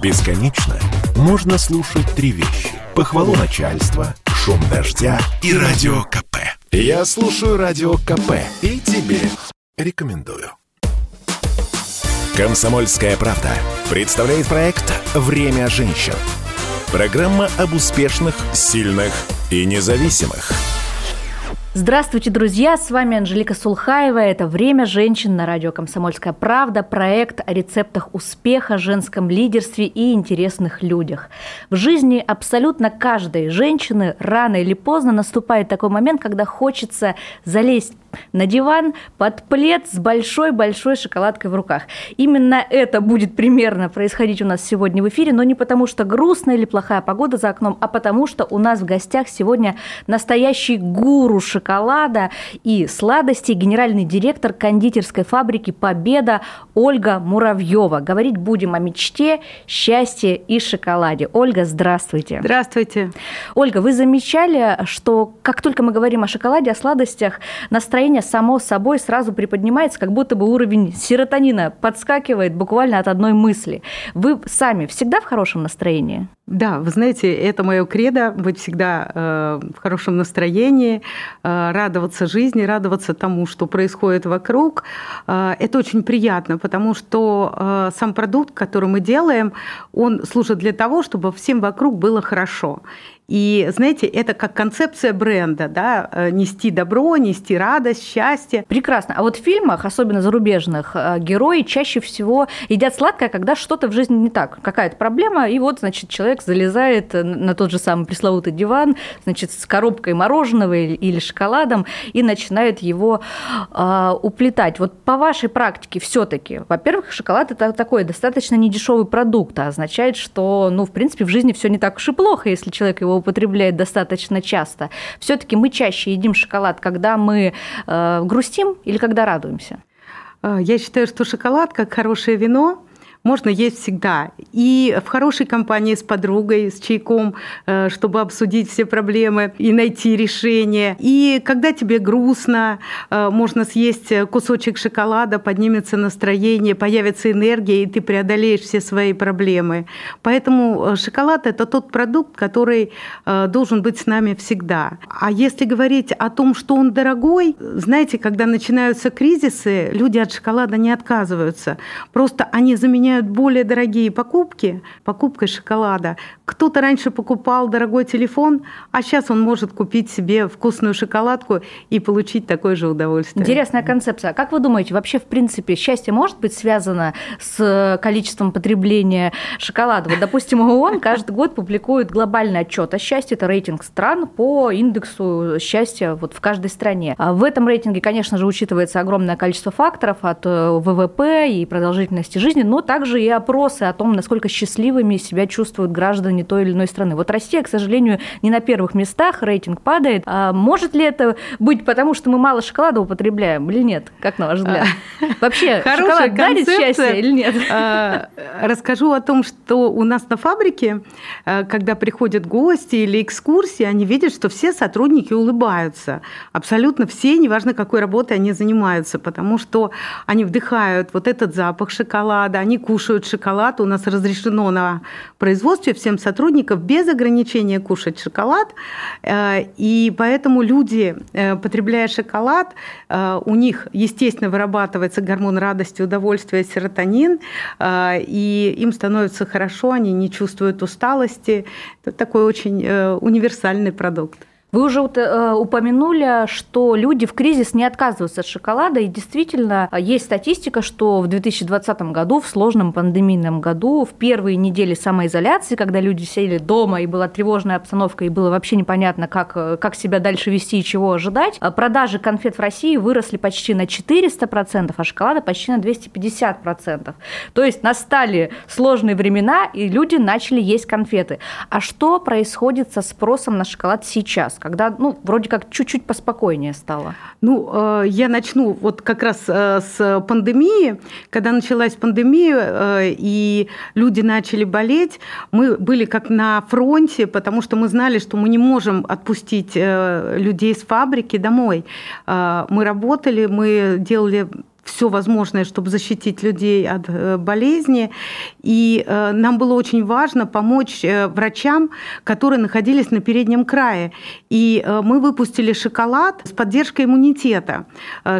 Бесконечно можно слушать три вещи. Похвалу начальства, шум дождя и радио КП. Я слушаю радио КП и тебе рекомендую. Комсомольская правда представляет проект «Время женщин». Программа об успешных, сильных и независимых – Здравствуйте, друзья! С вами Анжелика Сулхаева. Это «Время женщин» на радио «Комсомольская правда». Проект о рецептах успеха, женском лидерстве и интересных людях. В жизни абсолютно каждой женщины рано или поздно наступает такой момент, когда хочется залезть на диван под плед с большой-большой шоколадкой в руках. Именно это будет примерно происходить у нас сегодня в эфире, но не потому, что грустная или плохая погода за окном, а потому, что у нас в гостях сегодня настоящий гуру шоколада и сладостей, генеральный директор кондитерской фабрики «Победа» Ольга Муравьева. Говорить будем о мечте, счастье и шоколаде. Ольга, здравствуйте. Здравствуйте. Ольга, вы замечали, что как только мы говорим о шоколаде, о сладостях, настроение настроение само собой сразу приподнимается, как будто бы уровень серотонина подскакивает буквально от одной мысли. Вы сами всегда в хорошем настроении? Да, вы знаете, это мое кредо, быть всегда э, в хорошем настроении, э, радоваться жизни, радоваться тому, что происходит вокруг. Э, это очень приятно, потому что э, сам продукт, который мы делаем, он служит для того, чтобы всем вокруг было хорошо. И, знаете, это как концепция бренда, да, э, нести добро, нести радость, счастье. Прекрасно. А вот в фильмах, особенно зарубежных, э, герои чаще всего едят сладкое, когда что-то в жизни не так, какая-то проблема, и вот, значит, человек залезает на тот же самый пресловутый диван, значит, с коробкой мороженого или шоколадом и начинает его э, уплетать. Вот по вашей практике все-таки, во-первых, шоколад это такой достаточно недешевый продукт, а означает, что, ну, в принципе, в жизни все не так уж и плохо, если человек его употребляет достаточно часто. Все-таки мы чаще едим шоколад, когда мы э, грустим или когда радуемся? Э, я считаю, что шоколад, как хорошее вино, можно есть всегда. И в хорошей компании с подругой, с чайком, э, чтобы обсудить все проблемы и найти решение. И когда тебе грустно, э, можно съесть кусочек шоколада, поднимется настроение, появится энергия, и ты преодолеешь все свои проблемы. Поэтому э, шоколад – это тот продукт, который должен быть с нами всегда. А если говорить о том, что он дорогой, знаете, когда начинаются кризисы, люди от шоколада не отказываются. Просто они заменяют заменяют более дорогие покупки покупкой шоколада. Кто-то раньше покупал дорогой телефон, а сейчас он может купить себе вкусную шоколадку и получить такое же удовольствие. Интересная концепция. Как вы думаете, вообще, в принципе, счастье может быть связано с количеством потребления шоколада? Вот, допустим, ООН каждый год публикует глобальный отчет о счастье, это рейтинг стран по индексу счастья вот в каждой стране. А в этом рейтинге, конечно же, учитывается огромное количество факторов от э, ВВП и продолжительности жизни, но также также и опросы о том, насколько счастливыми себя чувствуют граждане той или иной страны. Вот Россия, к сожалению, не на первых местах, рейтинг падает. А может ли это быть потому, что мы мало шоколада употребляем или нет? Как на ваш взгляд? Вообще, шоколад дарит счастье или нет? А, расскажу о том, что у нас на фабрике, а, когда приходят гости или экскурсии, они видят, что все сотрудники улыбаются. Абсолютно все, неважно, какой работой они занимаются, потому что они вдыхают вот этот запах шоколада, они кушают шоколад. У нас разрешено на производстве всем сотрудникам без ограничения кушать шоколад. Э, и поэтому люди, э, потребляя шоколад, э, у них, естественно, вырабатывается гормон радости, удовольствия, серотонин, и им становится хорошо, они не чувствуют усталости. Это такой очень универсальный продукт. Вы уже э, упомянули, что люди в кризис не отказываются от шоколада, и действительно есть статистика, что в 2020 году, в сложном пандемийном году, в первые недели самоизоляции, когда люди сели дома, и была тревожная обстановка, и было вообще непонятно, как, э, как себя дальше вести и чего ожидать, э, продажи конфет в России выросли почти на 400%, а шоколада почти на 250%. То есть настали сложные времена, и люди начали есть конфеты. А что происходит со спросом на шоколад сейчас? Когда, ну, вроде как чуть-чуть поспокойнее стало? Ну, э, я начну вот как раз э, с пандемии. Когда началась пандемия, э, и люди начали болеть, мы были как на фронте, потому что мы знали, что мы не можем отпустить людей с фабрики домой. Мы работали, мы делали все возможное, чтобы защитить людей от э, болезни. И э, нам было очень важно помочь э, врачам, которые находились на переднем крае. И мы выпустили шоколад с поддержкой иммунитета,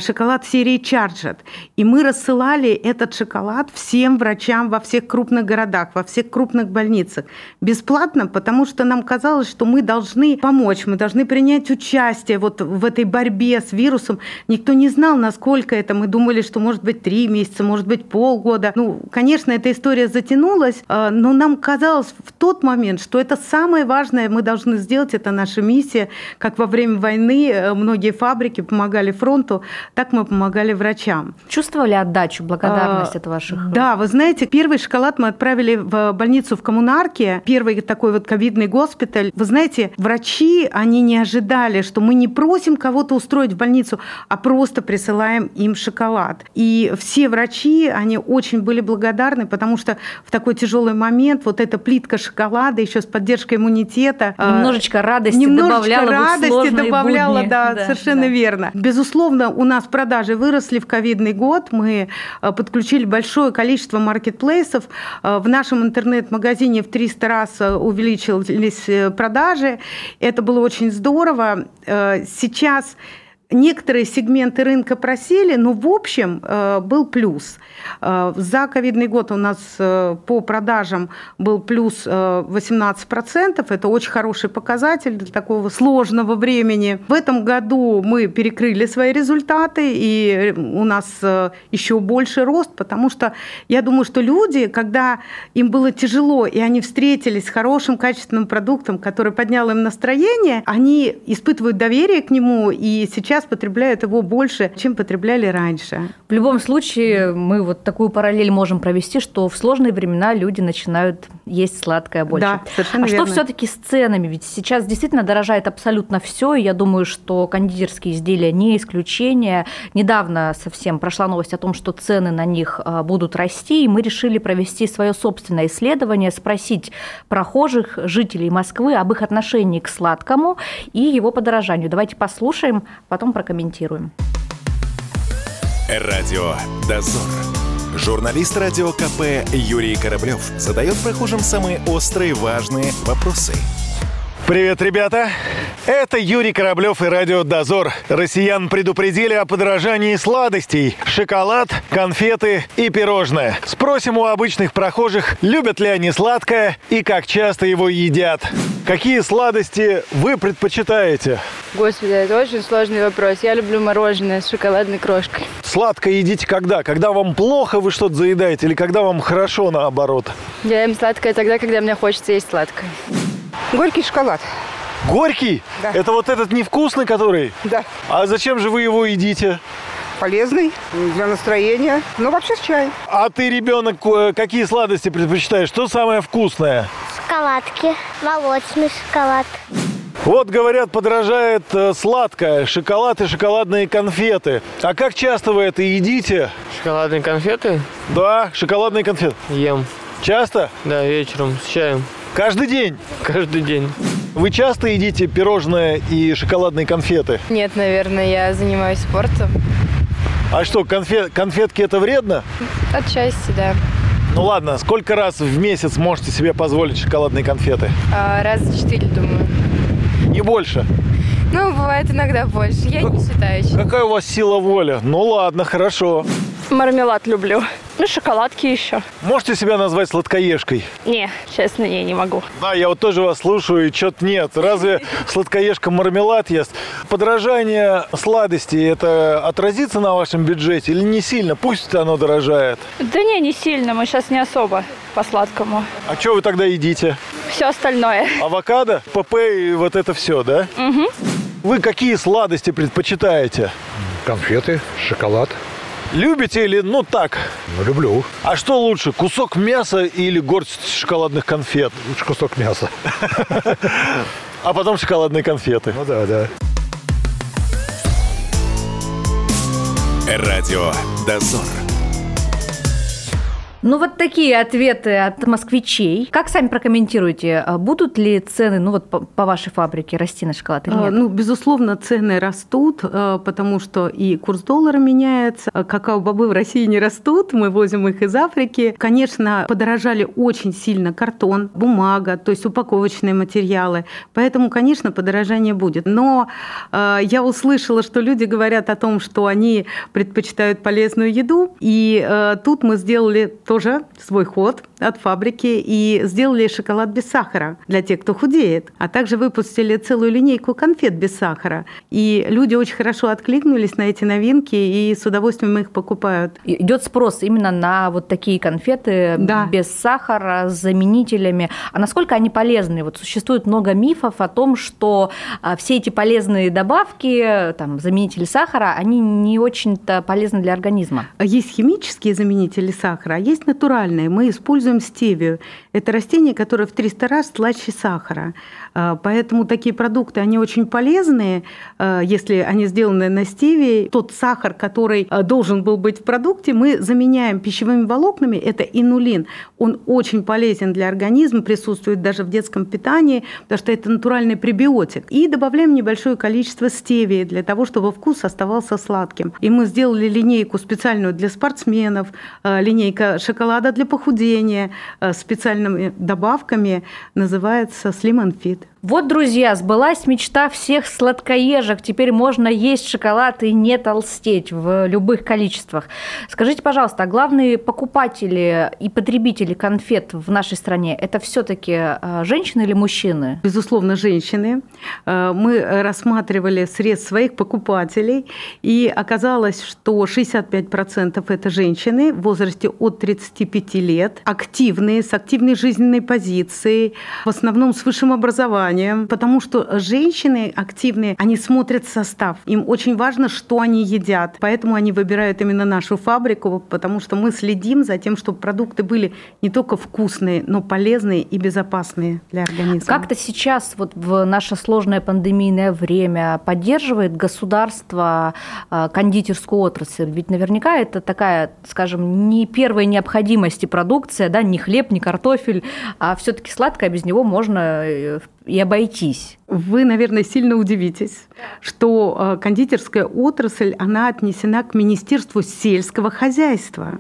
шоколад серии Charged. И мы рассылали этот шоколад всем врачам во всех крупных городах, во всех крупных больницах. Бесплатно, потому что нам казалось, что мы должны помочь, мы должны принять участие вот в этой борьбе с вирусом. Никто не знал, насколько это. Мы думали, что может быть три месяца, может быть полгода. Ну, конечно, эта история затянулась, э, но нам казалось в тот момент, что это самое важное мы должны сделать, это наша миссия. Как во время войны э, многие фабрики помогали фронту, так мы помогали врачам. Чувствовали отдачу, благодарность а, от ваших? Да, вы знаете, первый шоколад мы отправили в больницу в коммунарке, первый такой вот ковидный госпиталь. Вы знаете, врачи, они не ожидали, что мы не просим кого-то устроить в больницу, а просто присылаем им шоколад. И все врачи, они очень были благодарны, потому что в такой тяжелый момент вот эта плитка шоколада еще с поддержкой иммунитета. А, немножечко радости немножечко добавляла радости добавляла, да, да, совершенно да. верно. Безусловно, у нас продажи выросли в ковидный год. Мы а, подключили большое количество маркетплейсов. А, в нашем интернет-магазине в 300 раз увеличились э, продажи. Это было очень здорово. Сейчас Некоторые сегменты рынка просели, но в общем э, был плюс. Э, за ковидный год у нас э, по продажам был плюс 18%. Это очень хороший показатель для такого сложного времени. В этом году мы перекрыли свои результаты, и у нас еще больше рост, потому что я думаю, что люди, когда им было тяжело, и они встретились с хорошим качественным продуктом, который поднял им настроение, они испытывают доверие к нему, и сейчас сейчас потребляют его больше, чем потребляли раньше. В любом случае, мы вот такую параллель можем провести, что в сложные времена люди начинают есть сладкое больше. Да, совершенно а верно. что все-таки с ценами? Ведь сейчас действительно дорожает абсолютно все, и я думаю, что кондитерские изделия не исключение. Недавно совсем прошла новость о том, что цены на них а, будут расти, и мы решили провести свое собственное исследование, спросить прохожих, жителей Москвы об их отношении к сладкому и его подорожанию. Давайте послушаем, потом потом прокомментируем. Радио «Дозор». Журналист радио КП Юрий Кораблев задает прохожим самые острые важные вопросы – Привет, ребята! Это Юрий Кораблев и Радио Дозор. Россиян предупредили о подорожании сладостей. Шоколад, конфеты и пирожное. Спросим у обычных прохожих, любят ли они сладкое и как часто его едят. Какие сладости вы предпочитаете? Господи, это очень сложный вопрос. Я люблю мороженое с шоколадной крошкой. Сладкое едите когда? Когда вам плохо, вы что-то заедаете? Или когда вам хорошо, наоборот? Я ем сладкое тогда, когда мне хочется есть сладкое. Горький шоколад. Горький? Да. Это вот этот невкусный, который? Да. А зачем же вы его едите? Полезный, для настроения, но вообще с чаем. А ты, ребенок, какие сладости предпочитаешь? Что самое вкусное? Шоколадки, молочный шоколад. Вот, говорят, подражает э, сладкое, шоколад и шоколадные конфеты. А как часто вы это едите? Шоколадные конфеты? Да, шоколадные конфеты. Ем. Часто? Да, вечером с чаем. Каждый день? Каждый день. Вы часто едите пирожные и шоколадные конфеты? Нет, наверное, я занимаюсь спортом. А что, конфет, конфетки это вредно? Отчасти, да. Ну ладно, сколько раз в месяц можете себе позволить шоколадные конфеты? А, раз в четыре, думаю. Не больше? Ну, бывает иногда больше. Я как, не считаю. Какая у вас сила воли? Ну ладно, хорошо. Мармелад люблю. Ну, шоколадки еще. Можете себя назвать сладкоежкой? Не, честно, я не могу. Да, я вот тоже вас слушаю, и что-то нет. Разве сладкоежка мармелад ест? Подражание сладостей, это отразится на вашем бюджете или не сильно? Пусть оно дорожает. Да не, не сильно. Мы сейчас не особо по сладкому. А что вы тогда едите? Все остальное. Авокадо, ПП и вот это все, да? Угу. Вы какие сладости предпочитаете? Конфеты, шоколад. Любите или ну так? Ну, люблю. А что лучше, кусок мяса или горсть шоколадных конфет? Лучше кусок мяса. А потом шоколадные конфеты. Ну да, да. Радио «Дозор». Ну вот такие ответы от москвичей. Как сами прокомментируете, а будут ли цены, ну вот по, по вашей фабрике расти на шоколад или А, нет? Ну, безусловно, цены растут, э, потому что и курс доллара меняется. А Какао-бобы в России не растут, мы возим их из Африки. Конечно, подорожали очень сильно картон, бумага, то есть упаковочные материалы. Поэтому, конечно, подорожание будет. Но э, я услышала, что люди говорят о том, что они предпочитают полезную еду. И э, тут мы сделали тоже свой ход от фабрики и сделали шоколад без сахара для тех, кто худеет. А также выпустили целую линейку конфет без сахара. И люди очень хорошо откликнулись на эти новинки и с удовольствием их покупают. Идет спрос именно на вот такие конфеты Да. без сахара, с заменителями. А насколько они полезны? Вот существует много мифов о том, что а, все эти полезные добавки, там, заменители сахара, они не очень-то полезны для организма. Есть химические заменители сахара, а есть натуральные. Мы используем стевию. Это растение, которое в 300 раз слаще сахара. А, Поэтому такие продукты, они очень полезные, а, если они сделаны на стевии. Тот сахар, который а, должен был быть в продукте, мы заменяем пищевыми волокнами. Это инулин. Он очень полезен для организма, присутствует даже в детском питании, потому что это натуральный пребиотик. И добавляем небольшое количество стевии для того, чтобы вкус оставался сладким. И мы сделали линейку специальную для спортсменов, линейка шоколада для похудения с специальными добавками, называется Slim and Fit. with Вот, друзья, сбылась мечта всех сладкоежек. Теперь можно есть шоколад и не толстеть в любых количествах. Скажите, пожалуйста, а главные покупатели и потребители конфет в нашей стране – это все-таки женщины или мужчины? Безусловно, женщины. Э, Мы рассматривали срез своих покупателей, и оказалось, что 65% это женщины в возрасте от 35 лет, активные, с активной жизненной позицией, в основном с высшим образованием, потому что женщины активные, они смотрят состав. Им очень важно, что они едят. Поэтому они выбирают именно нашу фабрику, потому что мы следим за тем, чтобы продукты были не только вкусные, но полезные и безопасные для организма. Как-то сейчас, вот в наше сложное пандемийное время, поддерживает государство э, кондитерскую отрасль? Ведь наверняка это такая, скажем, не первой необходимости продукция, да, не хлеб, не картофель, а все-таки сладкое, без него можно э, и обойтись. Вы, наверное, сильно удивитесь, что э, кондитерская отрасль, она отнесена к Министерству сельского хозяйства.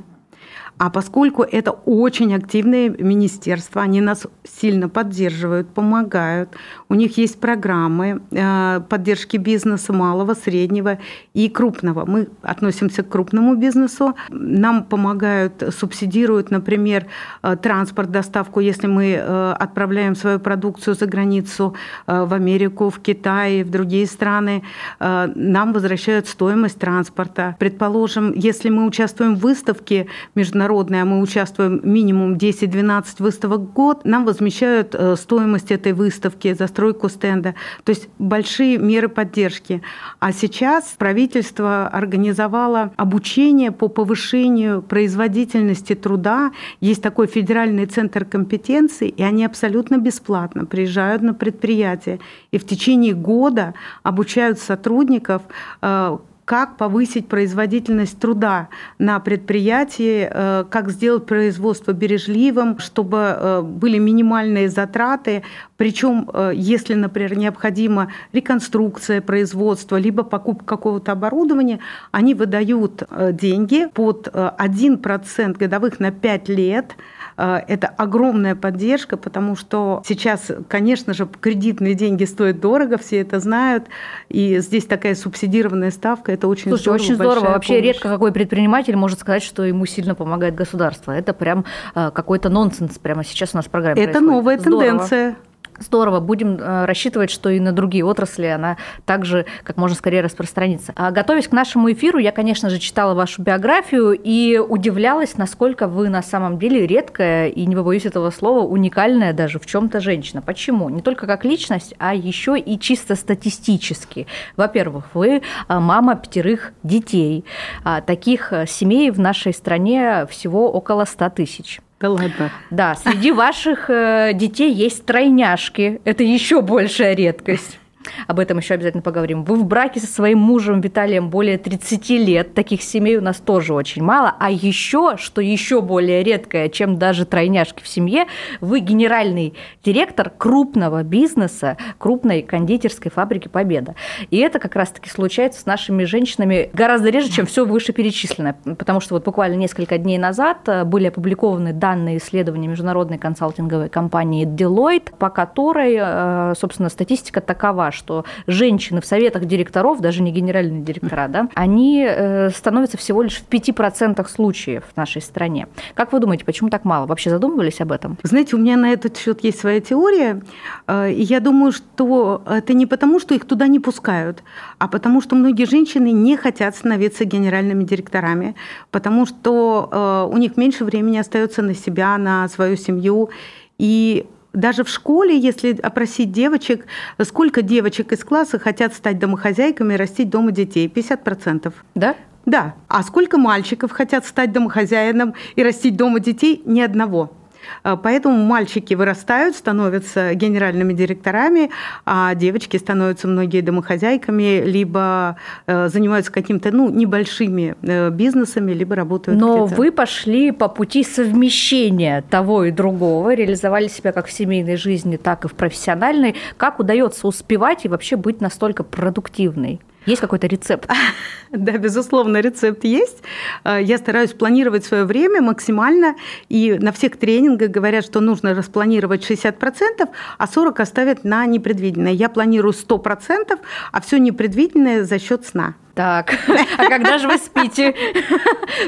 А поскольку это очень активное министерство, они нас сильно поддерживают, помогают. У них есть программы э, поддержки бизнеса малого, среднего и крупного. Мы относимся к крупному бизнесу. Нам помогают, субсидируют, например, э, транспорт, доставку, если мы э, отправляем свою продукцию за границу, в Америку, в Китай, в другие страны. Нам возвращают стоимость транспорта. Предположим, если мы участвуем в выставке международной, а мы участвуем минимум 10-12 выставок в год, нам возмещают э, стоимость этой выставки, застройку стенда. То есть большие меры поддержки. А сейчас правительство организовало обучение по повышению производительности труда. Есть такой федеральный центр компетенций, и они абсолютно бесплатно приезжают на предприятия и в течение года обучают сотрудников э, как повысить производительность труда на предприятии, э, как сделать производство бережливым, чтобы э, были минимальные затраты. Причем, э, если, например, необходима реконструкция производства, либо покупка какого-то оборудования, они выдают деньги под 1% годовых на 5 лет. Это огромная поддержка, потому что сейчас, конечно же, кредитные деньги стоят дорого, все это знают, и здесь такая субсидированная ставка, это очень Слушайте, здорово. очень здорово. Вообще помощь. редко какой предприниматель может сказать, что ему сильно помогает государство. Это прям э, какой-то нонсенс прямо сейчас у нас в программе Это происходит. новая Здорово. тенденция. Здорово, будем э, рассчитывать, что и на другие отрасли она также как можно скорее распространится. А готовясь к нашему эфиру, я, конечно же, читала вашу биографию и удивлялась, насколько вы на самом деле редкая и не побоюсь этого слова, уникальная даже в чем-то женщина. Почему? Не только как личность, а еще и чисто статистически. Во-первых, вы а, мама пятерых детей. А, Таких э, семей в нашей стране всего около 100 тысяч. Да ладно. Да, среди ваших э, детей есть тройняшки. Это еще большая редкость. Об этом еще обязательно поговорим. Вы в браке со своим мужем Виталием более 30 лет. Таких семей у нас тоже очень мало. А еще, что еще более редкое, чем даже тройняшки в семье, вы генеральный директор крупного бизнеса, крупной кондитерской фабрики «Победа». И это как раз-таки случается с нашими женщинами гораздо реже, чем все вышеперечисленное. Потому что вот буквально несколько дней назад э, были опубликованы данные исследования международной консалтинговой компании Deloitte, по которой, э, собственно, статистика такова, что женщины в советах директоров, даже не генеральные директора, да, они э, становятся всего лишь в 5% случаев в нашей стране. Как вы думаете, почему так мало? Вообще задумывались об этом? Знаете, у меня на этот счет есть своя теория, э, я думаю, что это не потому, что их туда не пускают, а потому что многие женщины не хотят становиться генеральными директорами, потому что э, у них меньше времени остается на себя, на свою семью, и даже в школе, если опросить девочек, сколько девочек из класса хотят стать домохозяйками и растить дома детей? 50%. Да? Да. А сколько мальчиков хотят стать домохозяином и растить дома детей? Ни одного. Э, поэтому мальчики вырастают, становятся генеральными директорами, а девочки становятся многие домохозяйками, либо э, занимаются какими-то ну, небольшими э, бизнесами, либо работают Но вы пошли по пути совмещения того и другого, реализовали себя как в семейной жизни, так и в профессиональной. Как удается успевать и вообще быть настолько продуктивной? Есть какой-то рецепт? Да, безусловно, рецепт есть. Э, я стараюсь планировать свое время максимально, и на всех тренингах говорят, что нужно распланировать 60%, а 40% оставить на непредвиденное. Я планирую 100%, а все непредвиденное за счет сна. Так, а когда же вы спите?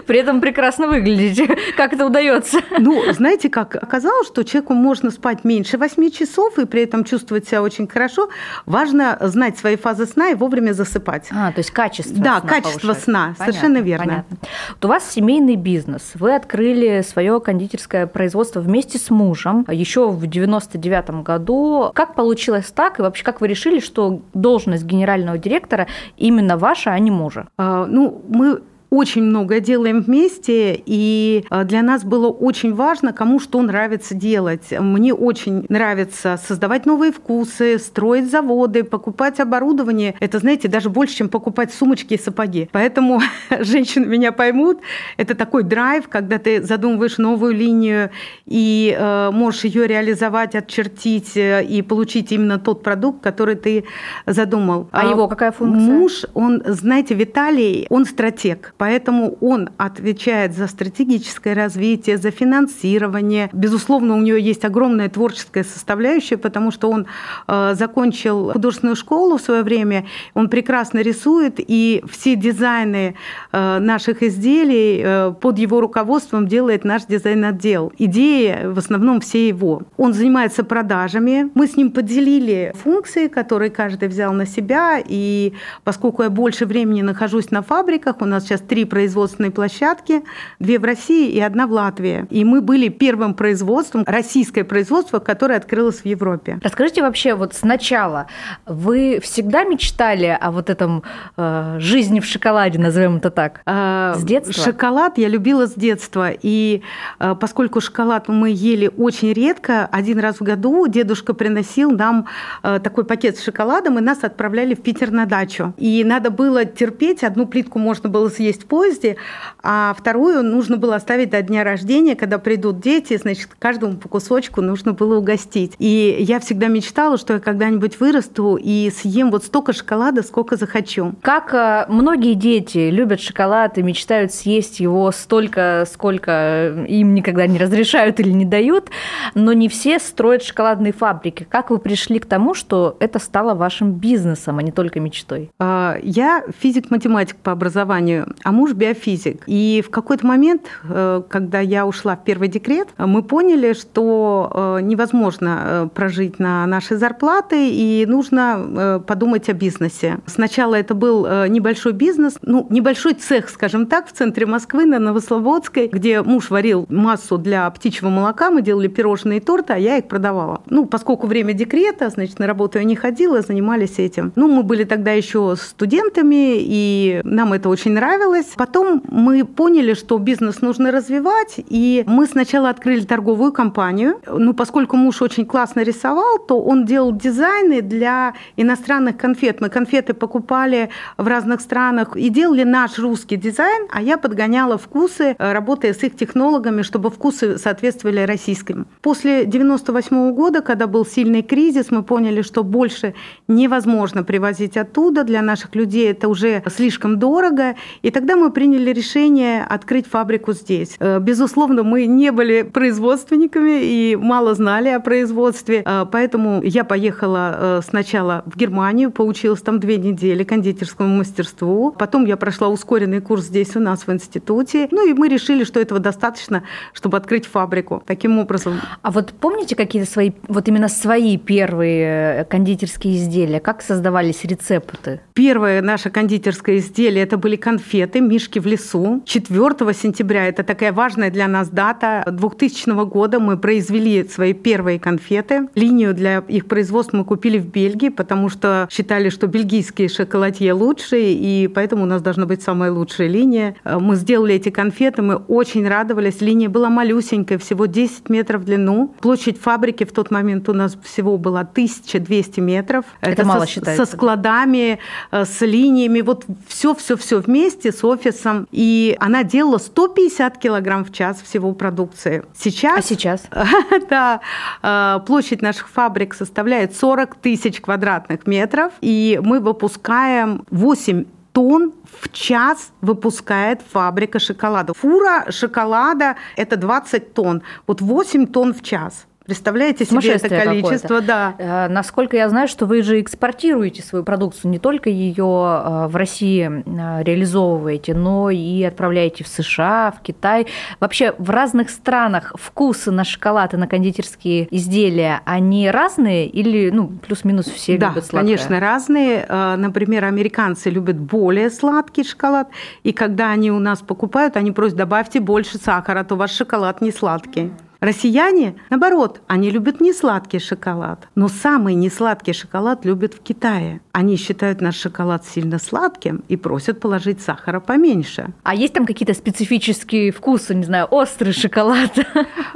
При этом прекрасно выглядите. Как это удается? Ну, знаете как, оказалось, что человеку можно спать меньше 8 часов и при этом чувствовать себя очень хорошо. Важно знать свои фазы сна и вовремя засыпать. А, то есть качество Да, сна качество повышать. сна, Понятно, совершенно верно. Понятно. Вот у вас семейный бизнес. Вы открыли свое кондитерское производство вместе с мужем еще в 99 году. Как получилось так? И вообще, как вы решили, что должность генерального директора именно ваша, а не мужа? Ну, мы очень многое делаем вместе, и а, для нас было очень важно, кому что нравится делать. Мне очень нравится создавать новые вкусы, строить заводы, покупать оборудование. Это, знаете, даже больше, чем покупать сумочки и сапоги. Поэтому женщины меня поймут. Это такой драйв, когда ты задумываешь новую линию и э, можешь ее реализовать, отчертить э, и получить именно тот продукт, который ты задумал. А, а его какая функция? Муж, он, знаете, Виталий, он стратег. Поэтому он отвечает за стратегическое развитие, за финансирование. Безусловно, у него есть огромная творческая составляющая, потому что он э, закончил художественную школу в свое время, он прекрасно рисует, и все дизайны э, наших изделий э, под его руководством делает наш дизайн-отдел. Идеи в основном все его. Он занимается продажами. Мы с ним поделили функции, которые каждый взял на себя, и поскольку я больше времени нахожусь на фабриках, у нас сейчас три производственные площадки, две в России и одна в Латвии. И мы были первым производством, российское производство, которое открылось в Европе. Расскажите вообще, вот сначала, вы всегда мечтали о вот этом э, жизни в шоколаде, назовем это так, э, с детства? Шоколад я любила с детства. И э, поскольку шоколад мы ели очень редко, один раз в году дедушка приносил нам э, такой пакет с шоколадом, и нас отправляли в Питер на дачу. И надо было терпеть, одну плитку можно было съесть в поезде, а вторую нужно было оставить до дня рождения, когда придут дети, значит, каждому по кусочку нужно было угостить. И я всегда мечтала, что я когда-нибудь вырасту и съем вот столько шоколада, сколько захочу. Как э, многие дети любят шоколад и мечтают съесть его столько, сколько им никогда не разрешают или не дают, но не все строят шоколадные фабрики. Как вы пришли к тому, что это стало вашим бизнесом, а не только мечтой? А, я физик-математик по образованию, а муж биофизик. И в какой-то момент, э, когда я ушла в первый декрет, мы поняли, что э, невозможно э, прожить на наши зарплаты, и нужно подумать о бизнесе. Сначала это был небольшой бизнес, ну, небольшой цех, скажем так, в центре Москвы, на Новослободской, где муж варил массу для птичьего молока, мы делали пирожные и торты, а я их продавала. Ну, поскольку время декрета, значит, на работу я не ходила, занимались этим. Ну, мы были тогда еще студентами, и нам это очень нравилось, понравилось. Потом мы поняли, что бизнес нужно развивать, и мы сначала открыли торговую компанию. Ну, поскольку муж очень классно рисовал, то он делал дизайны для иностранных конфет. Мы конфеты покупали в разных странах и делали наш русский дизайн, а я подгоняла вкусы, э, работая с их технологами, чтобы вкусы соответствовали российским. После 98 года, когда был сильный кризис, мы поняли, что больше невозможно привозить оттуда. Для наших людей это уже слишком дорого. И тогда мы приняли решение открыть фабрику здесь. Э, безусловно, мы не были производственниками и мало знали о производстве. Э, поэтому я поехала э, сначала в Германию, поучилась там две недели кондитерскому мастерству. Потом я прошла ускоренный курс здесь у нас в институте. Ну и мы решили, что этого достаточно, чтобы открыть фабрику. Таким образом. А вот помните какие-то свои, вот именно свои первые кондитерские изделия? Как создавались рецепты? Первое наше кондитерское изделие – это были конфеты «Мишки в лесу». 4 сентября – это такая важная для нас дата. 2000 года мы произвели свои первые конфеты. Линию для их производства мы купили в Бельгии, потому что считали, что бельгийские шоколадье лучшие, и поэтому у нас должна быть самая лучшая линия. Мы сделали эти конфеты, мы очень радовались. Линия была малюсенькая, всего 10 метров в длину. Площадь фабрики в тот момент у нас всего была 1200 метров. Это, это мало со, считается. Со складами, э, с линиями, вот все-все-все вместе с офисом. И она делала 150 килограмм в час всего продукции. Сейчас... А сейчас? Да. Э, площадь наших фабрик составляет 40 тысяч квадратных метров. И мы выпускаем 8 тонн в час выпускает фабрика шоколада. Фура шоколада – это 20 тонн. Вот 8 тонн в час. Представляете себе это количество, да. Э, насколько я знаю, что вы же экспортируете свою продукцию, не только ее э, в России э, реализовываете, но и отправляете в США, в Китай. Вообще в разных странах вкусы на шоколад и на кондитерские изделия, они разные или ну, плюс-минус все да, любят сладкое? конечно, разные. Например, американцы любят более сладкий шоколад, и когда они у нас покупают, они просят, добавьте больше сахара, а то ваш шоколад не сладкий. Россияне, наоборот, они любят несладкий шоколад. Но самый несладкий шоколад любят в Китае. Они считают наш шоколад сильно сладким и просят положить сахара поменьше. А есть там какие-то специфические вкусы, не знаю, острый шоколад?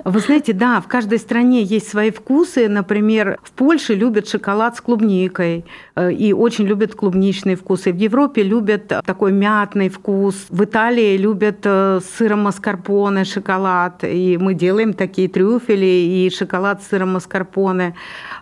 Вы знаете, да, в каждой стране есть свои вкусы. Например, в Польше любят шоколад с клубникой и очень любят клубничные вкусы. В Европе любят такой мятный вкус. В Италии любят э, с сыром маскарпоне шоколад. И мы делаем такие трюфели и шоколад с сыром маскарпоне.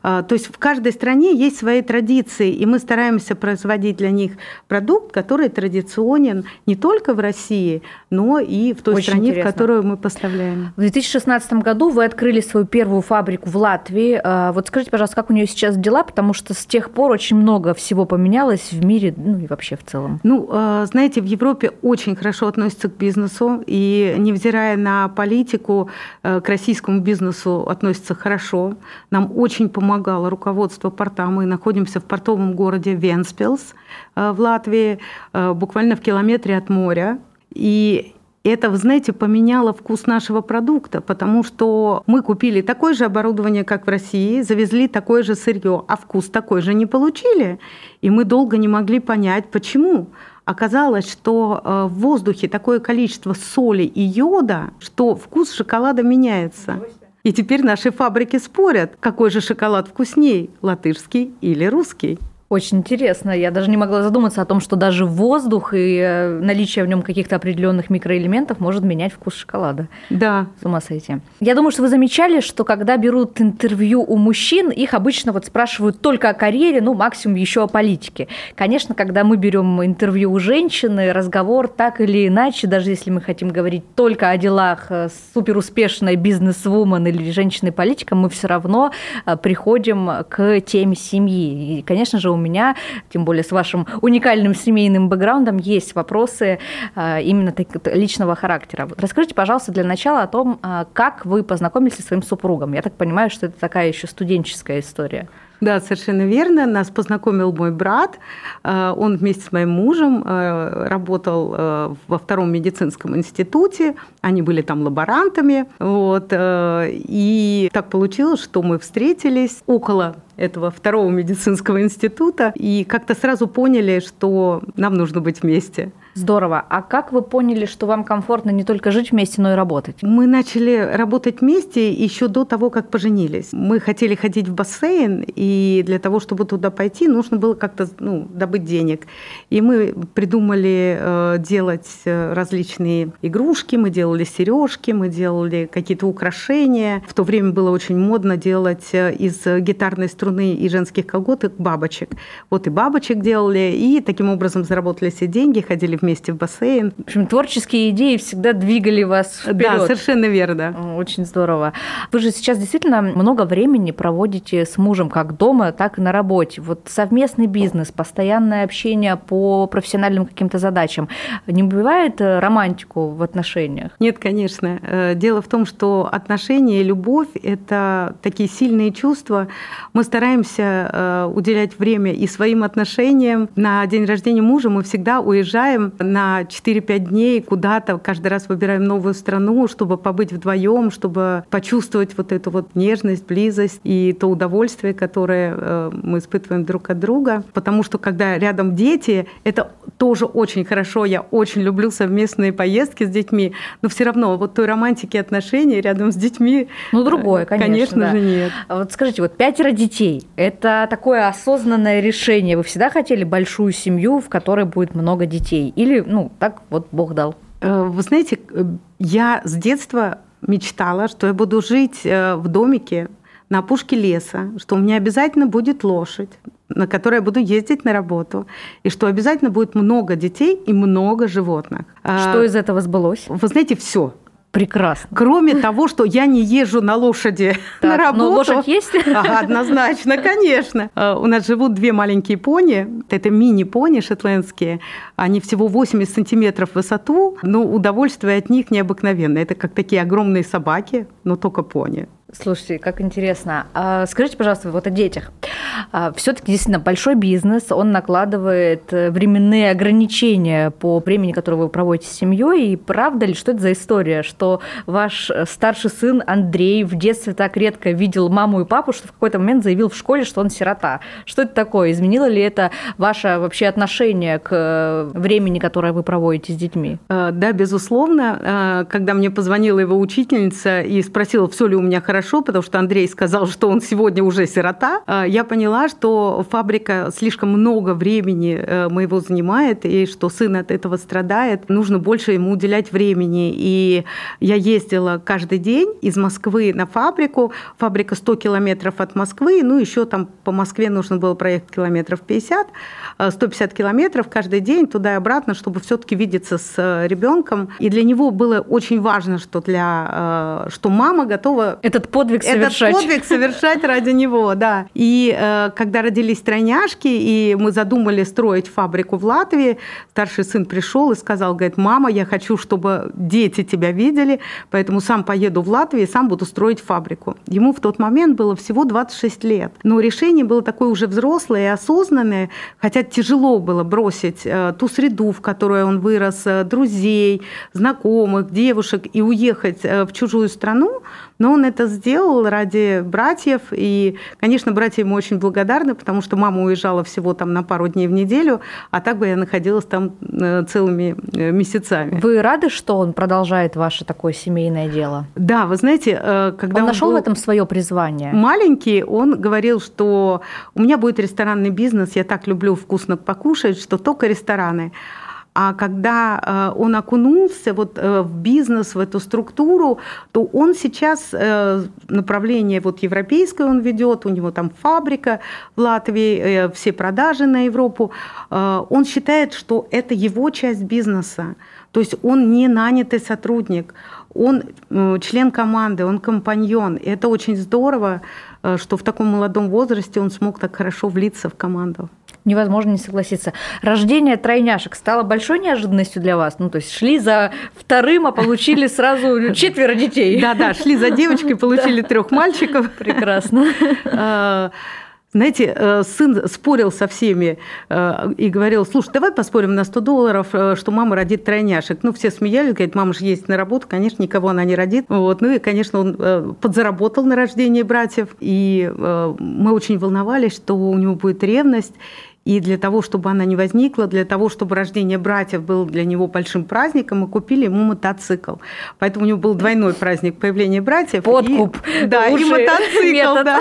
То есть в каждой стране есть свои традиции, и мы стараемся производить для них продукт, который традиционен не только в России, но и в той Очень стране, интересно. в которую мы поставляем. В 2016 году вы открыли свою первую фабрику в Латвии. Вот скажите, пожалуйста, как у нее сейчас дела, потому что с тех пор очень много всего поменялось в мире, ну и вообще в целом. Ну, а, знаете, в Европе очень хорошо относятся к бизнесу, и невзирая на политику, красивую российскому бизнесу относятся хорошо. Нам очень помогало руководство порта. Мы находимся в портовом городе Венспилс э, в Латвии, э, буквально в километре от моря. И это, вы знаете, поменяло вкус нашего продукта, потому что мы купили такое же оборудование, как в России, завезли такое же сырье, а вкус такой же не получили. И мы долго не могли понять, почему оказалось, что э, в воздухе такое количество соли и йода, что вкус шоколада меняется. И теперь наши фабрики спорят, какой же шоколад вкуснее, латышский или русский. Очень интересно. Я даже не могла задуматься о том, что даже воздух и э, наличие в нем каких-то определенных микроэлементов может менять вкус шоколада. Да. С ума сойти. Я думаю, что вы замечали, что когда берут интервью у мужчин, их обычно вот спрашивают только о карьере, ну, максимум еще о политике. Конечно, когда мы берем интервью у женщины, разговор так или иначе, даже если мы хотим говорить только о делах э, суперуспешной бизнес-вумен или женщины-политика, мы все равно э, приходим к теме семьи. И, конечно же, у меня, тем более с вашим уникальным семейным бэкграундом, есть вопросы а, именно личного характера. Расскажите, пожалуйста, для начала о том, а, как вы познакомились со своим супругом. Я так понимаю, что это такая еще студенческая история. Да, совершенно верно. Нас познакомил мой брат. Э, он вместе с моим мужем э, работал э, во втором медицинском институте. Они были там лаборантами. Вот. И так получилось, что мы встретились около этого второго медицинского института и как-то сразу поняли, что нам нужно быть вместе. Здорово. А как вы поняли, что вам комфортно не только жить вместе, но и работать? Мы начали работать вместе еще до того, как поженились. Мы хотели ходить в бассейн, и для того, чтобы туда пойти, нужно было как-то ну, добыть денег. И мы придумали э, делать э, различные игрушки, мы делали сережки, мы делали какие-то украшения. В то время было очень модно делать э, из гитарной струны и женских колготок бабочек. Вот и бабочек делали, и таким образом заработали все деньги, ходили вместе в бассейн. В общем, творческие идеи всегда двигали вас вперед. Да, совершенно верно. Очень здорово. Вы же сейчас действительно много времени проводите с мужем как дома, так и на работе. Вот совместный бизнес, постоянное общение по профессиональным каким-то задачам не убивает э, романтику в отношениях? Нет, конечно. Э, дело в том, что отношения и любовь – это такие сильные чувства. Мы стараемся э, уделять время и своим отношениям. На день рождения мужа мы всегда уезжаем на 4-5 дней куда-то, каждый раз выбираем новую страну, чтобы побыть вдвоем, чтобы почувствовать вот эту вот нежность, близость и то удовольствие, которое э, мы испытываем друг от друга. Потому что когда рядом дети, это тоже очень хорошо. Я очень люблю совместные поездки с детьми, но все равно вот той романтики отношений рядом с детьми. Ну, другое, конечно. Конечно да. же, нет. А вот скажите, вот пятеро детей – это такое осознанное решение. Вы всегда хотели большую семью, в которой будет много детей? Или, ну, так вот Бог дал? Э, вы знаете, э, я с детства мечтала, что я буду жить э, в домике на опушке леса, что у меня обязательно будет лошадь, на которой я буду ездить на работу, и что обязательно будет много детей и много животных. Что а, из этого сбылось? Вы знаете, все. Прекрасно. Кроме того, что я не езжу на лошади так, на работу. Но лошадь есть? Однозначно, конечно. А, у нас живут две маленькие пони. Это мини-пони шотландские. Они всего 80 сантиметров в высоту, но удовольствие от них необыкновенное. Это как такие огромные собаки, но только пони. Слушайте, как интересно. А скажите, пожалуйста, вот о детях. А, Все-таки действительно большой бизнес, он накладывает э, временные ограничения по времени, которое вы проводите с семьей. И правда ли, что это за история, что ваш э, старший сын Андрей в детстве так редко видел маму и папу, что в какой-то момент заявил в школе, что он сирота? Что это такое? Изменило ли это ваше вообще отношение к э, времени, которое вы проводите с детьми? Да, безусловно. Когда мне позвонила его учительница и спросила, все ли у меня хорошо, хорошо, потому что Андрей сказал, что он сегодня уже сирота. А, я поняла, что фабрика слишком много времени э, моего занимает, и что сын от этого страдает. Нужно больше ему уделять времени. И я ездила каждый день из Москвы на фабрику. Фабрика 100 километров от Москвы, ну еще там по Москве нужно было проехать километров 50, 150 э, километров каждый день туда и обратно, чтобы все-таки видеться с э, ребенком. И для него было очень важно, что для что мама готова этот подвиг совершать. Этот подвиг совершать ради него, да. И э, когда родились тройняшки, и мы задумали строить фабрику в Латвии, старший сын пришел и сказал, говорит, мама, я хочу, чтобы дети тебя видели, поэтому сам поеду в Латвию и сам буду строить фабрику. Ему в тот момент было всего 26 лет. Но решение было такое уже взрослое и осознанное, хотя тяжело было бросить э, ту среду, в которой он вырос, э, друзей, знакомых, девушек, и уехать э, в чужую страну, но он это сделал ради братьев. И, конечно, братья ему очень благодарны, потому что мама уезжала всего там на пару дней в неделю, а так бы я находилась там э, целыми э, месяцами. Вы рады, что он продолжает ваше такое семейное дело? Да, вы знаете, э, когда он, он нашел в этом свое призвание. Маленький, он говорил, что у меня будет ресторанный бизнес, я так люблю вкусно покушать, что только рестораны. А когда э, он окунулся вот э, в бизнес, в эту структуру, то он сейчас э, направление вот европейское он ведет, у него там фабрика в Латвии, все продажи на Европу. Он считает, что это его часть бизнеса. То есть он не нанятый сотрудник, он член команды, он компаньон. И это очень здорово, что в таком молодом возрасте он смог так хорошо влиться в команду невозможно не согласиться. Рождение тройняшек стало большой неожиданностью для вас? Ну, то есть шли за вторым, а получили сразу четверо детей. Да-да, шли за девочкой, получили трех мальчиков. Прекрасно. А, знаете, э, сын спорил со всеми э, и говорил, слушай, давай поспорим на 100 долларов, э, что мама родит тройняшек. Ну, все смеялись, говорят, мама же есть на работу, конечно, никого она не родит. Вот. Ну и, конечно, он подзаработал на рождение братьев, и мы очень волновались, что у него будет ревность. И для того, чтобы она не возникла, для того, чтобы рождение братьев было для него большим праздником, мы купили ему мотоцикл. Поэтому у него был двойной праздник появления братьев. Подкуп. И, да, и мотоцикл, да.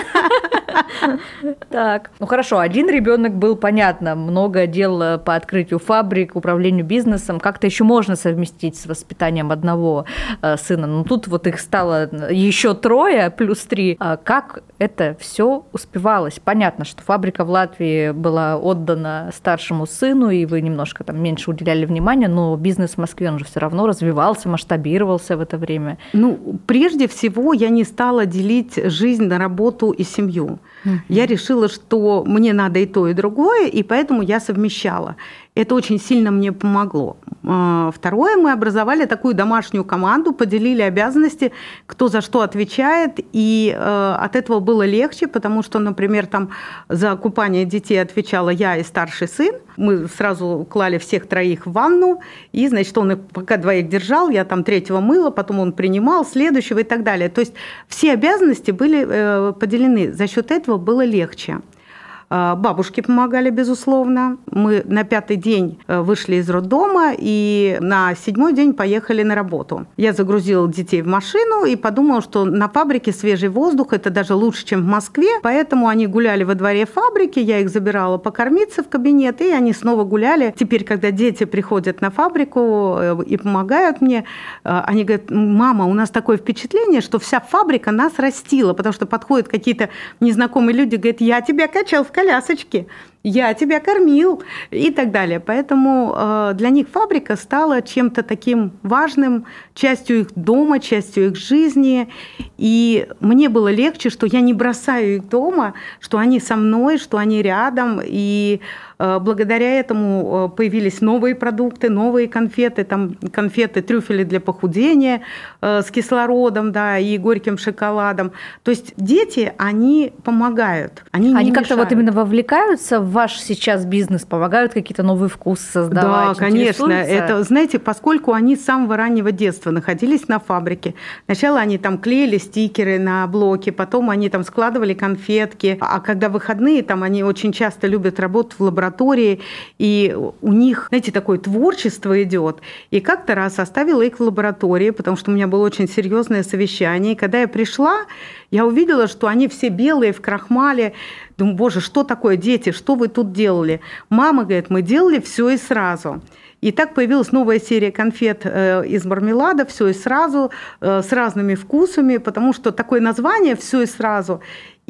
Так, ну хорошо, один ребенок был, понятно, много дел по открытию фабрик, управлению бизнесом. Как-то еще можно совместить с воспитанием одного э, сына. Но тут вот их стало еще трое, плюс три. А как это все успевалось? Понятно, что фабрика в Латвии была отдана старшему сыну, и вы немножко там меньше уделяли внимания, но бизнес в Москве, он же все равно развивался, масштабировался в это время. Ну, прежде всего, я не стала делить жизнь на работу и семью. Mm-hmm. Я решила, что мне надо и то, и другое, и поэтому я совмещала. Это очень сильно мне помогло. А, второе, мы образовали такую домашнюю команду, поделили обязанности, кто за что отвечает, и э, от этого было легче, потому что, например, там за купание детей отвечала я и старший сын. Мы сразу клали всех троих в ванну, и, значит, он их пока двоих держал, я там третьего мыла, потом он принимал следующего и так далее. То есть все обязанности были э, поделены. За счет этого было легче. А, бабушки помогали, безусловно. Мы на пятый день э, вышли из роддома и на седьмой день поехали на работу. Я загрузила детей в машину и подумала, что на фабрике свежий воздух – это даже лучше, чем в Москве. Поэтому они гуляли во дворе фабрики, я их забирала покормиться в кабинет, и они снова гуляли. Теперь, когда дети приходят на фабрику э, и помогают мне, э, они говорят, мама, у нас такое впечатление, что вся фабрика нас растила, потому что подходят какие-то незнакомые люди, говорят, я тебя качал в колясочке, я тебя кормил и так далее. Поэтому э, для них фабрика стала чем-то таким важным, частью их дома, частью их жизни. И мне было легче, что я не бросаю их дома, что они со мной, что они рядом. И э, благодаря этому э, появились новые продукты, новые конфеты, там конфеты, трюфели для похудения с кислородом, да, и горьким шоколадом. То есть дети, они помогают. Они, они как-то вот именно вовлекаются в ваш сейчас бизнес, помогают какие-то новые вкусы создавать? Да, конечно. Это, знаете, поскольку они с самого раннего детства находились на фабрике, сначала они там клеили стикеры на блоки, потом они там складывали конфетки, а когда выходные, там они очень часто любят работать в лаборатории, и у них, знаете, такое творчество идет. И как-то раз оставила их в лаборатории, потому что у меня было очень серьезное совещание. И когда я пришла, я увидела, что они все белые, в крахмале. Думаю, боже, что такое, дети, что вы тут делали? Мама говорит, мы делали все и сразу. И так появилась новая серия конфет э, из мармелада, все и сразу, э, с разными вкусами, потому что такое название все и сразу.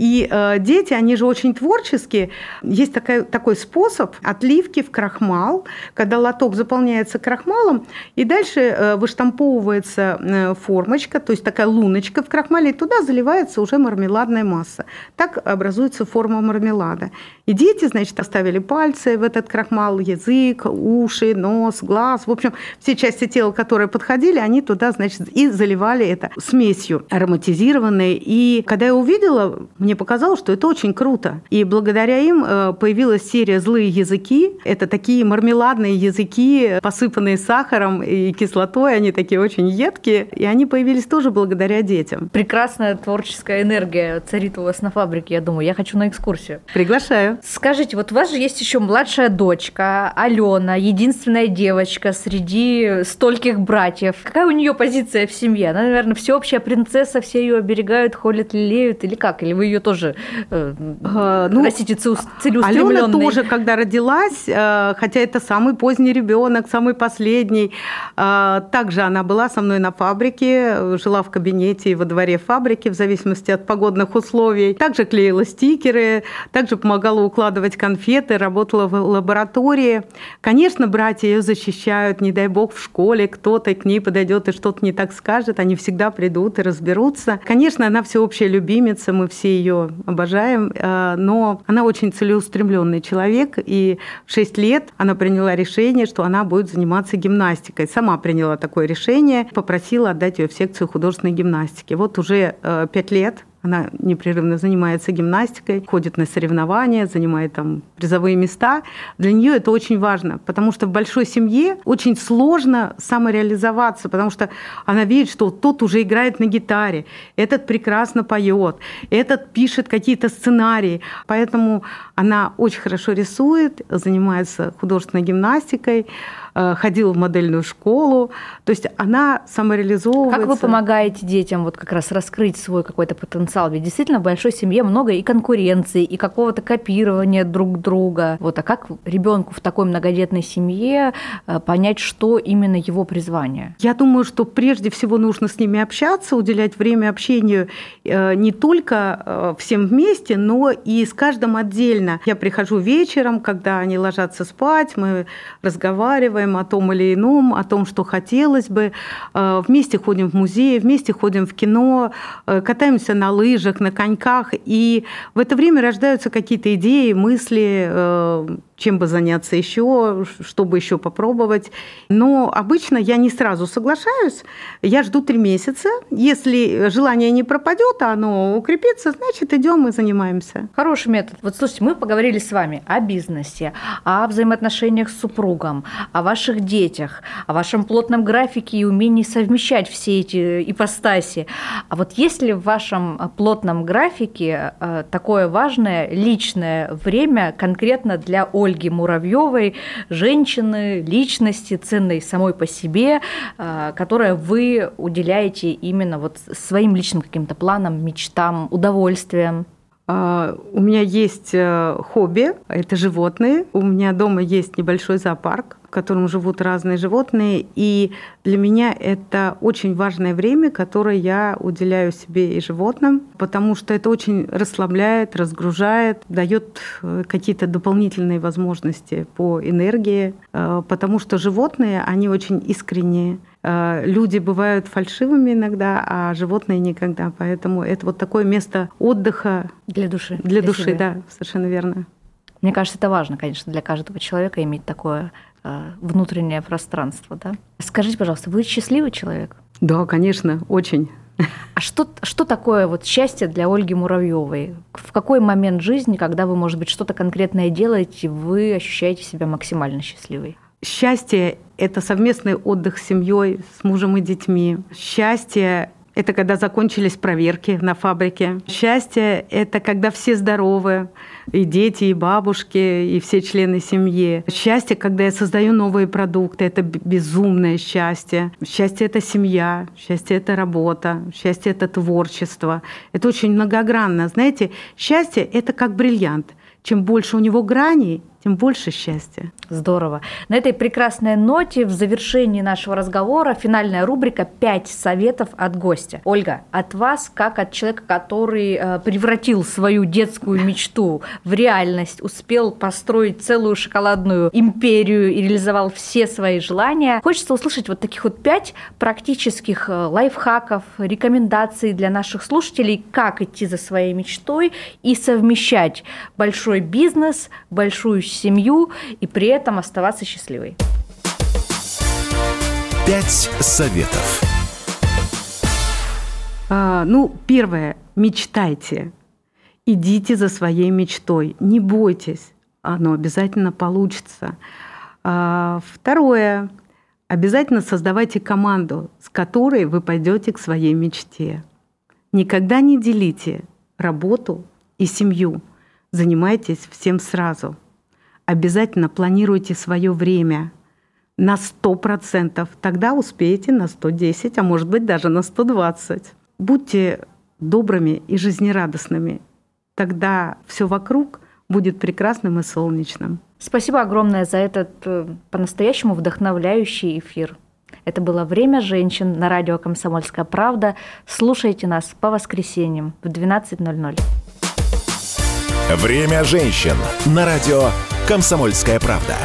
И э, дети, они же очень творческие. Есть такой, такой способ отливки в крахмал, когда лоток заполняется крахмалом, и дальше э, выштамповывается э, формочка, то есть такая луночка в крахмале, и туда заливается уже мармеладная масса. Так образуется форма мармелада. И дети, значит, оставили пальцы в этот крахмал, язык, уши, нос, глаз. В общем, все части тела, которые подходили, они туда, значит, и заливали это смесью ароматизированной. И когда я увидела, мне показалось, что это очень круто. И благодаря им э, появилась серия «Злые языки». Это такие мармеладные языки, посыпанные сахаром и кислотой. Они такие очень едкие. И они появились тоже благодаря детям. Прекрасная творческая энергия царит у вас на фабрике, я думаю. Я хочу на экскурсию. Приглашаю. Скажите, вот у вас же есть еще младшая дочка, Алена, единственная девочка среди стольких братьев. Какая у нее позиция в семье? Она, наверное, всеобщая принцесса, все ее оберегают, холят, лелеют, или как? Или вы ее тоже э, а, ну, растите целеустремленной? Алена тоже, когда родилась, э, хотя это самый поздний ребенок, самый последний, э, также она была со мной на фабрике, жила в кабинете и во дворе фабрики, в зависимости от погодных условий. Также клеила стикеры, также помогала укладывать конфеты, работала в лаборатории. Конечно, братья ее защищают, не дай бог в школе кто-то к ней подойдет и что-то не так скажет, они всегда придут и разберутся. Конечно, она всеобщая любимица, мы все ее обожаем, э, но она очень целеустремленный человек, и в 6 лет она приняла решение, что она будет заниматься гимнастикой. Сама приняла такое решение, попросила отдать ее в секцию художественной гимнастики. Вот уже 5 э, лет Она непрерывно занимается гимнастикой, ходит на соревнования, занимает там призовые места. Для нее это очень важно, потому что в большой семье очень сложно самореализоваться, потому что она видит, что тот уже играет на гитаре, этот прекрасно поет, этот пишет какие-то сценарии. Поэтому она очень хорошо рисует, занимается художественной гимнастикой, ходила в модельную школу. То есть она самореализовывается. Как вы помогаете детям вот как раз раскрыть свой какой-то потенциал? Ведь действительно в большой семье много и конкуренции, и какого-то копирования друг друга. Вот, а как ребенку в такой многодетной семье э, понять, что именно его призвание? Я думаю, что прежде всего нужно с ними общаться, уделять время общению э, не только всем вместе, но и с каждым отдельно. Я прихожу вечером, когда они ложатся спать, мы разговариваем, разговариваем о том или ином, о том, что хотелось бы. Э, вместе ходим в музей, вместе ходим в кино, э, катаемся на лыжах, на коньках. И в это время рождаются какие-то идеи, мысли, э, чем бы заняться еще, чтобы еще попробовать. Но обычно я не сразу соглашаюсь. Я жду три месяца. Если желание не пропадет, а оно укрепится, значит, идем и занимаемся. Хороший метод. Вот слушайте, мы поговорили с вами о бизнесе, о взаимоотношениях с супругом, о ваших детях, о вашем плотном графике и умении совмещать все эти ипостаси. А вот есть ли в вашем плотном графике э, такое важное личное время конкретно для Оли? Ольги Муравьевой, женщины, личности, ценной самой по себе, а, которая вы уделяете именно вот своим личным каким-то планам, мечтам, удовольствиям? А, у меня есть э, хобби, это животные. У меня дома есть небольшой зоопарк в котором живут разные животные. И для меня это очень важное время, которое я уделяю себе и животным, потому что это очень расслабляет, разгружает, дает э, какие-то дополнительные возможности по энергии, э, потому что животные, они очень искренние. Э, люди бывают фальшивыми иногда, а животные никогда. Поэтому это вот такое место отдыха. Для души. Для, для души, себя. да, совершенно верно. Мне кажется, это важно, конечно, для каждого человека иметь такое Э, внутреннее пространство. Да? Скажите, пожалуйста, вы счастливый человек? Да, конечно, очень. А что, что такое вот счастье для Ольги Муравьевой? В какой момент жизни, когда вы, может быть, что-то конкретное делаете, вы ощущаете себя максимально счастливой? Счастье – это совместный отдых с семьей, с мужем и детьми. Счастье это когда закончились проверки на фабрике. Счастье – это когда все здоровы, и дети, и бабушки, и все члены семьи. Счастье, когда я создаю новые продукты, это безумное счастье. Счастье – это семья, счастье – это работа, счастье – это творчество. Это очень многогранно. Знаете, счастье – это как бриллиант. Чем больше у него граней, тем больше счастья. Здорово. На этой прекрасной ноте в завершении нашего разговора финальная рубрика «Пять советов от гостя». Ольга, от вас, как от человека, который э, превратил свою детскую мечту в реальность, успел построить целую шоколадную империю и реализовал все свои желания, хочется услышать вот таких вот пять практических э, лайфхаков, рекомендаций для наших слушателей, как идти за своей мечтой и совмещать большой бизнес, большую семью и при этом оставаться счастливой. Пять советов. А, ну, первое. Мечтайте. Идите за своей мечтой. Не бойтесь. Оно обязательно получится. А, второе. Обязательно создавайте команду, с которой вы пойдете к своей мечте. Никогда не делите работу и семью. Занимайтесь всем сразу обязательно планируйте свое время на 100%. Тогда успеете на 110, а может быть даже на 120. Будьте добрыми и жизнерадостными. Тогда все вокруг будет прекрасным и солнечным. Спасибо огромное за этот э, по-настоящему вдохновляющий эфир. Это было «Время женщин» на радио «Комсомольская правда». Слушайте нас по воскресеньям в 12.00. «Время женщин» на радио «Комсомольская правда».